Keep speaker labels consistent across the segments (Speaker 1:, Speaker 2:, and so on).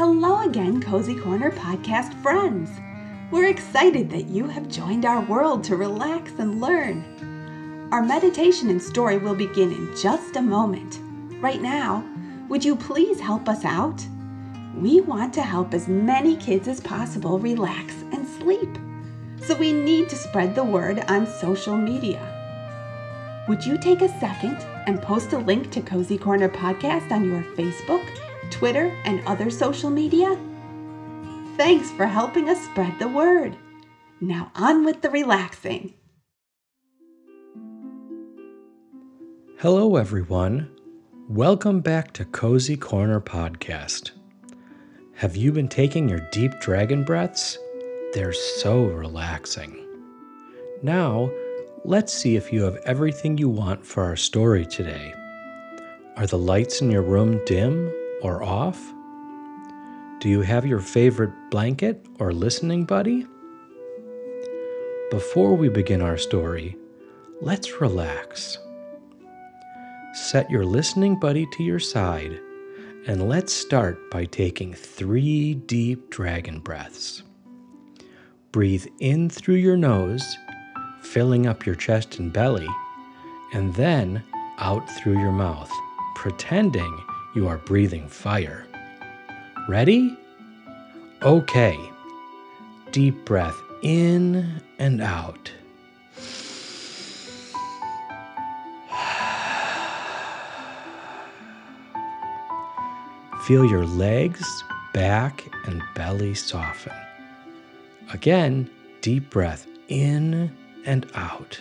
Speaker 1: Hello again, Cozy Corner podcast friends. We're excited that you have joined our world to relax and learn. Our meditation and story will begin in just a moment. Right now, would you please help us out? We want to help as many kids as possible relax and sleep. So we need to spread the word on social media. Would you take a second and post a link to Cozy Corner Podcast on your Facebook, Twitter, and other social media? Thanks for helping us spread the word. Now on with the relaxing.
Speaker 2: Hello, everyone. Welcome back to Cozy Corner Podcast. Have you been taking your deep dragon breaths? They're so relaxing. Now, let's see if you have everything you want for our story today. Are the lights in your room dim or off? Do you have your favorite blanket or listening buddy? Before we begin our story, let's relax. Set your listening buddy to your side and let's start by taking three deep dragon breaths. Breathe in through your nose, filling up your chest and belly, and then out through your mouth, pretending you are breathing fire. Ready? Okay. Deep breath in and out. Feel your legs, back, and belly soften. Again, deep breath in and out.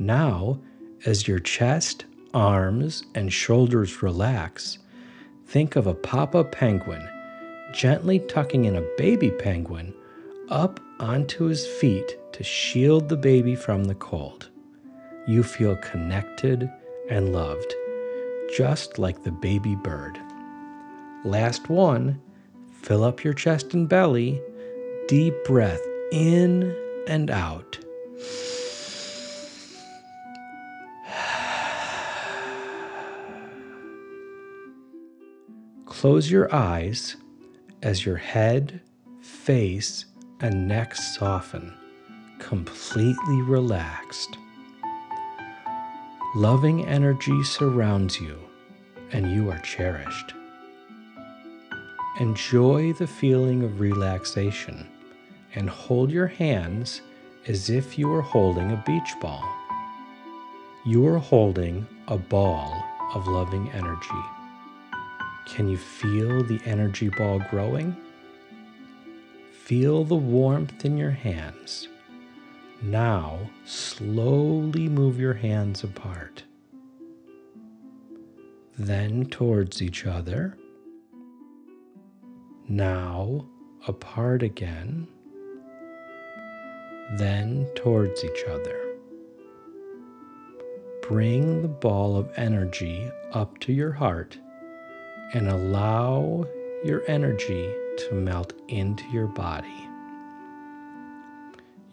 Speaker 2: Now, as your chest, arms, and shoulders relax, think of a papa penguin gently tucking in a baby penguin up onto his feet to shield the baby from the cold. You feel connected and loved, just like the baby bird. Last one, fill up your chest and belly, deep breath in and out. Close your eyes as your head, face, and neck soften, completely relaxed. Loving energy surrounds you, and you are cherished. Enjoy the feeling of relaxation and hold your hands as if you were holding a beach ball. You are holding a ball of loving energy. Can you feel the energy ball growing? Feel the warmth in your hands. Now, slowly move your hands apart. Then towards each other. Now, apart again. Then towards each other. Bring the ball of energy up to your heart and allow your energy to melt into your body.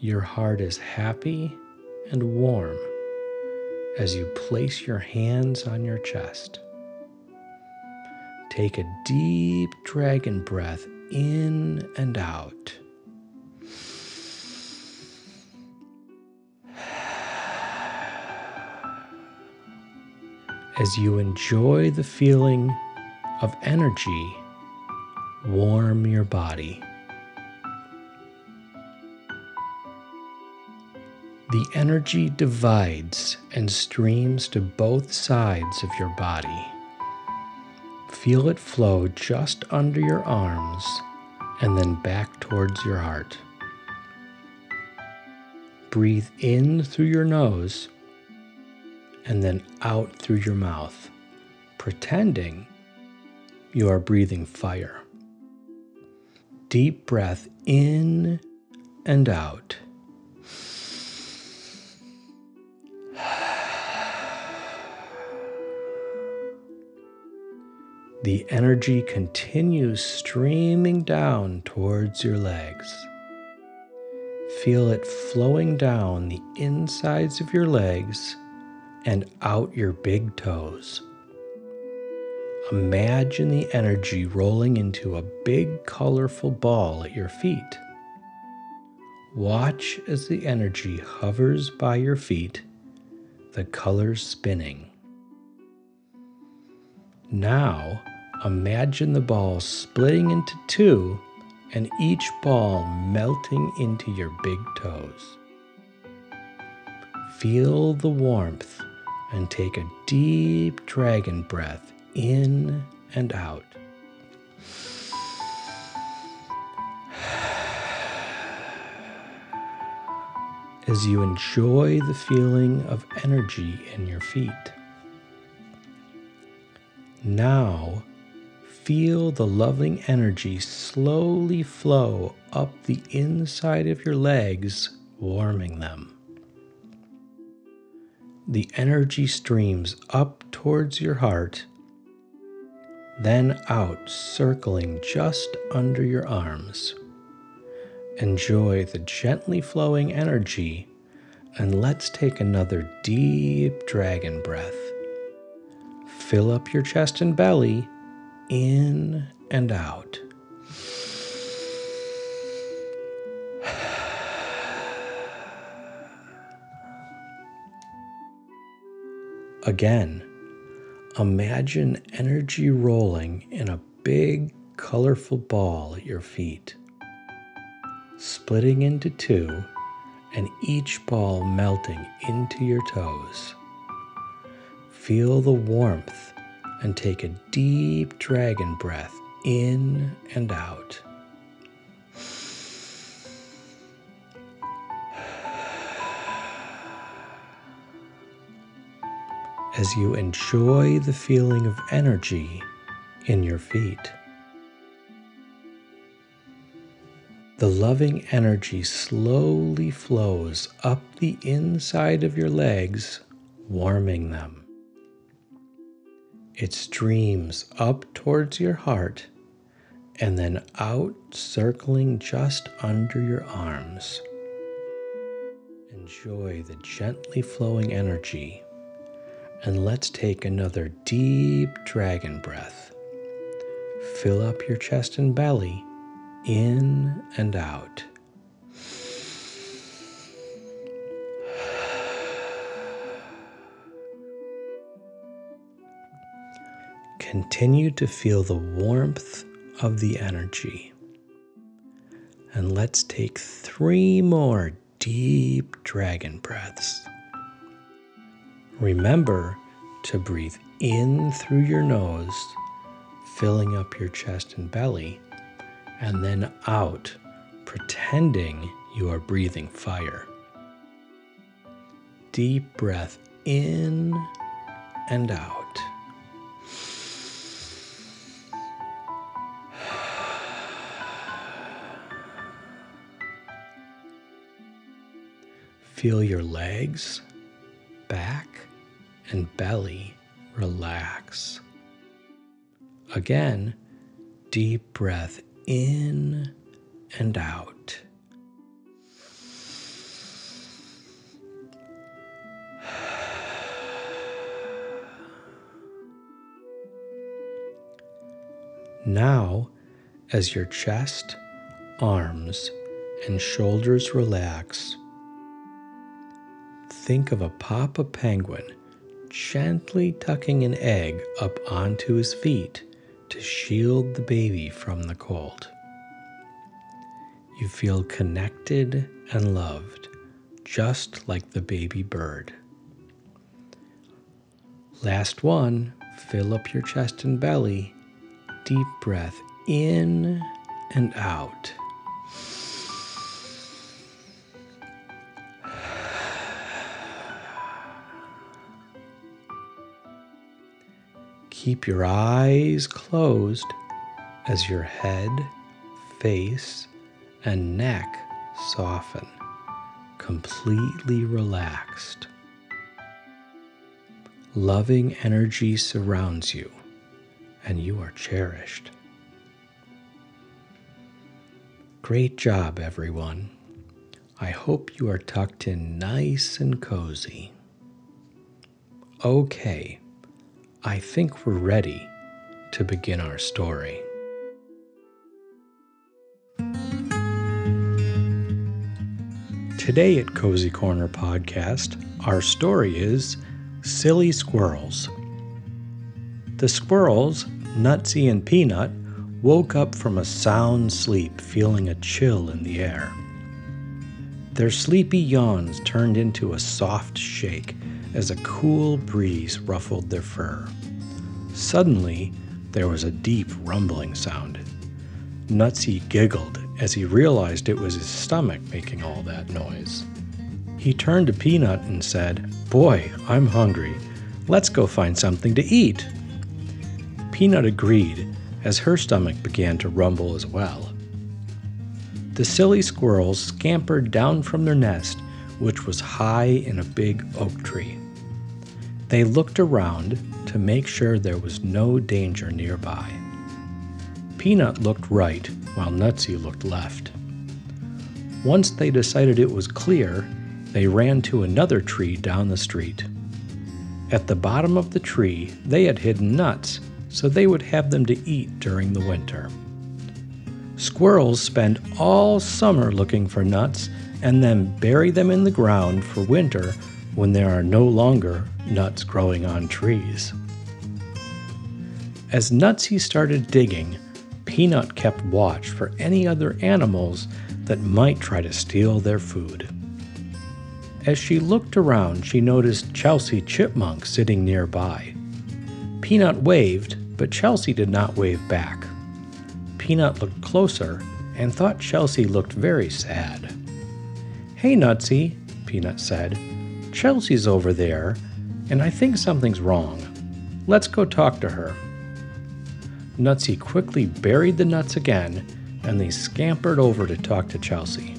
Speaker 2: Your heart is happy and warm as you place your hands on your chest. Take a deep dragon breath in and out. As you enjoy the feeling of energy warm your body. The energy divides and streams to both sides of your body. Feel it flow just under your arms and then back towards your heart. Breathe in through your nose and then out through your mouth, pretending you are breathing fire. Deep breath in and out. The energy continues streaming down towards your legs. Feel it flowing down the insides of your legs and out your big toes. Imagine the energy rolling into a big colorful ball at your feet. Watch as the energy hovers by your feet, the colors spinning. Now, imagine the ball splitting into two and each ball melting into your big toes. Feel the warmth and take a deep dragon breath in and out. As you enjoy the feeling of energy in your feet. Now, feel the loving energy slowly flow up the inside of your legs, warming them. The energy streams up towards your heart then out, circling just under your arms. Enjoy the gently flowing energy, and let's take another deep dragon breath. Fill up your chest and belly, in and out. Again Imagine energy rolling in a big, colorful ball at your feet, splitting into two, and each ball melting into your toes. Feel the warmth and take a deep dragon breath in and out. As you enjoy the feeling of energy in your feet. The loving energy slowly flows up the inside of your legs, warming them. It streams up towards your heart and then out, circling just under your arms. Enjoy the gently flowing energy and let's take another deep dragon breath. Fill up your chest and belly, in and out. Continue to feel the warmth of the energy. And let's take three more deep dragon breaths. Remember to breathe in through your nose, filling up your chest and belly, and then out, pretending you are breathing fire. Deep breath in and out. Feel your legs, back, and belly relax. Again, deep breath in and out. Now, as your chest, arms, and shoulders relax, think of a papa penguin gently tucking an egg up onto his feet to shield the baby from the cold. You feel connected and loved, just like the baby bird. Last one, fill up your chest and belly. Deep breath in and out. Keep your eyes closed as your head, face, and neck soften, completely relaxed. Loving energy surrounds you, and you are cherished. Great job, everyone. I hope you are tucked in nice and cozy. Okay, I think we're ready to begin our story. Today at Cozy Corner Podcast, our story is Silly Squirrels. The squirrels, Nutsy and Peanut, woke up from a sound sleep feeling a chill in the air. Their sleepy yawns turned into a soft shake as a cool breeze ruffled their fur. Suddenly, there was a deep rumbling sound. Nutsy giggled as he realized it was his stomach making all that noise. He turned to Peanut and said, Boy, I'm hungry. Let's go find something to eat. Peanut agreed as her stomach began to rumble as well. The silly squirrels scampered down from their nest, which was high in a big oak tree. They looked around to make sure there was no danger nearby. Peanut looked right while Nutsy looked left. Once they decided it was clear, they ran to another tree down the street. At the bottom of the tree, they had hidden nuts so they would have them to eat during the winter. Squirrels spend all summer looking for nuts and then bury them in the ground for winter when there are no longer nuts growing on trees. As Nutsy started digging, Peanut kept watch for any other animals that might try to steal their food. As she looked around, she noticed Chelsea Chipmunk sitting nearby. Peanut waved, but Chelsea did not wave back. Peanut looked closer and thought Chelsea looked very sad. Hey, Nutsy, Peanut said. Chelsea's over there, and I think something's wrong. Let's go talk to her. Nutsy quickly buried the nuts again, and they scampered over to talk to Chelsea.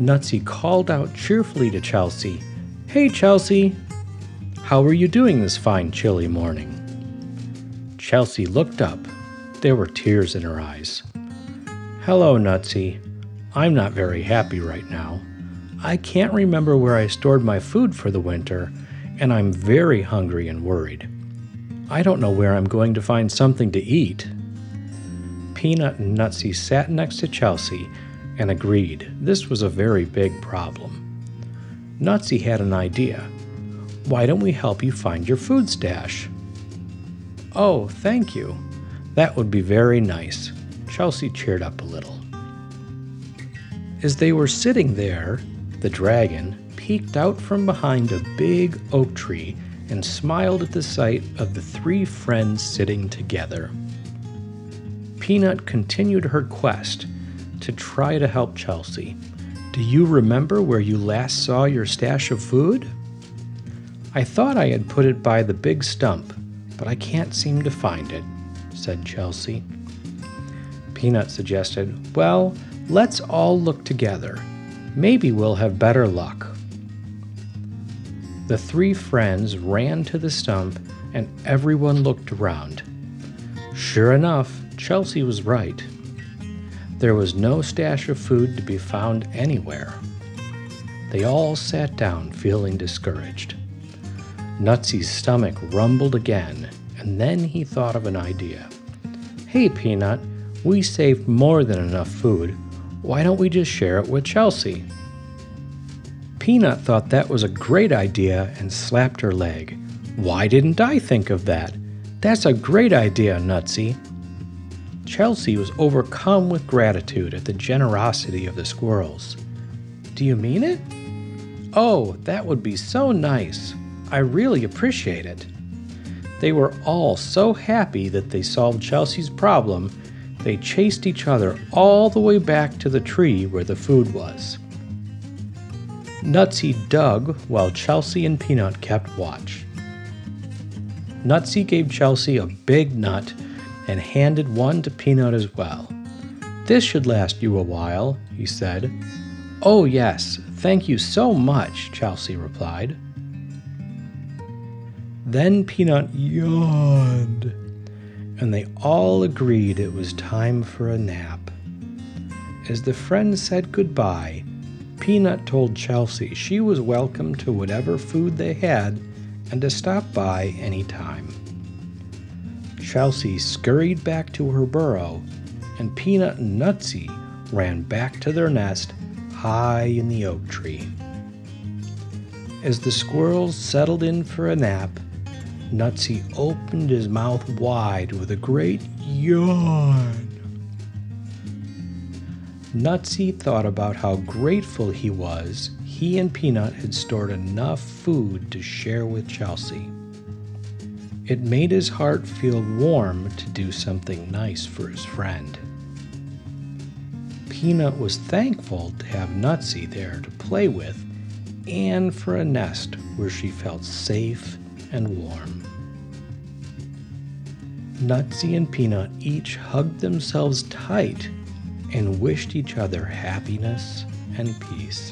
Speaker 2: Nutsy called out cheerfully to Chelsea, Hey, Chelsea! How are you doing this fine chilly morning? Chelsea looked up. There were tears in her eyes. Hello, Nutsy. I'm not very happy right now. I can't remember where I stored my food for the winter, and I'm very hungry and worried. I don't know where I'm going to find something to eat. Peanut and Nutsy sat next to Chelsea and agreed this was a very big problem. Nutsy had an idea. Why don't we help you find your food stash? Oh, thank you. That would be very nice. Chelsea cheered up a little. As they were sitting there, the dragon peeked out from behind a big oak tree and smiled at the sight of the three friends sitting together. Peanut continued her quest to try to help Chelsea. Do you remember where you last saw your stash of food? I thought I had put it by the big stump, but I can't seem to find it, said Chelsea. Peanut suggested, Well, let's all look together. Maybe we'll have better luck. The three friends ran to the stump and everyone looked around. Sure enough, Chelsea was right. There was no stash of food to be found anywhere. They all sat down feeling discouraged. Nutsy's stomach rumbled again, and then he thought of an idea. Hey, Peanut, we saved more than enough food. Why don't we just share it with Chelsea? Peanut thought that was a great idea and slapped her leg. Why didn't I think of that? That's a great idea, Nutsy. Chelsea was overcome with gratitude at the generosity of the squirrels. Do you mean it? Oh, that would be so nice. I really appreciate it. They were all so happy that they solved Chelsea's problem, they chased each other all the way back to the tree where the food was. Nutsy dug while Chelsea and Peanut kept watch. Nutsy gave Chelsea a big nut and handed one to Peanut as well. This should last you a while, he said. Oh, yes, thank you so much, Chelsea replied. Then Peanut yawned, and they all agreed it was time for a nap. As the friends said goodbye, Peanut told Chelsea she was welcome to whatever food they had and to stop by any time. Chelsea scurried back to her burrow, and Peanut and Nutsy ran back to their nest high in the oak tree. As the squirrels settled in for a nap, Nutsy opened his mouth wide with a great yawn. Nutsy thought about how grateful he was he and Peanut had stored enough food to share with Chelsea. It made his heart feel warm to do something nice for his friend. Peanut was thankful to have Nutsy there to play with and for a nest where she felt safe and warm. Nutsy and Peanut each hugged themselves tight and wished each other happiness and peace.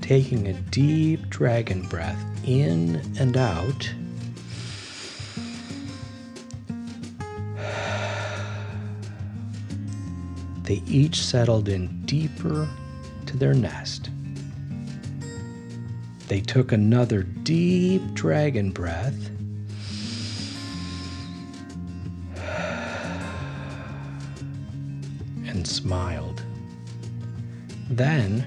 Speaker 2: Taking a deep dragon breath in and out, they each settled in deeper to their nest. They took another deep dragon breath Then,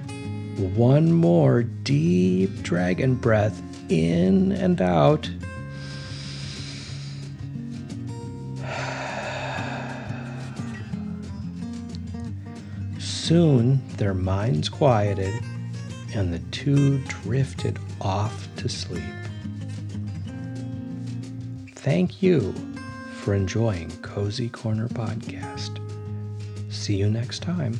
Speaker 2: one more deep dragon breath in and out. Soon their minds quieted and the two drifted off to sleep. Thank you for enjoying Cozy Corner Podcast. See you next time.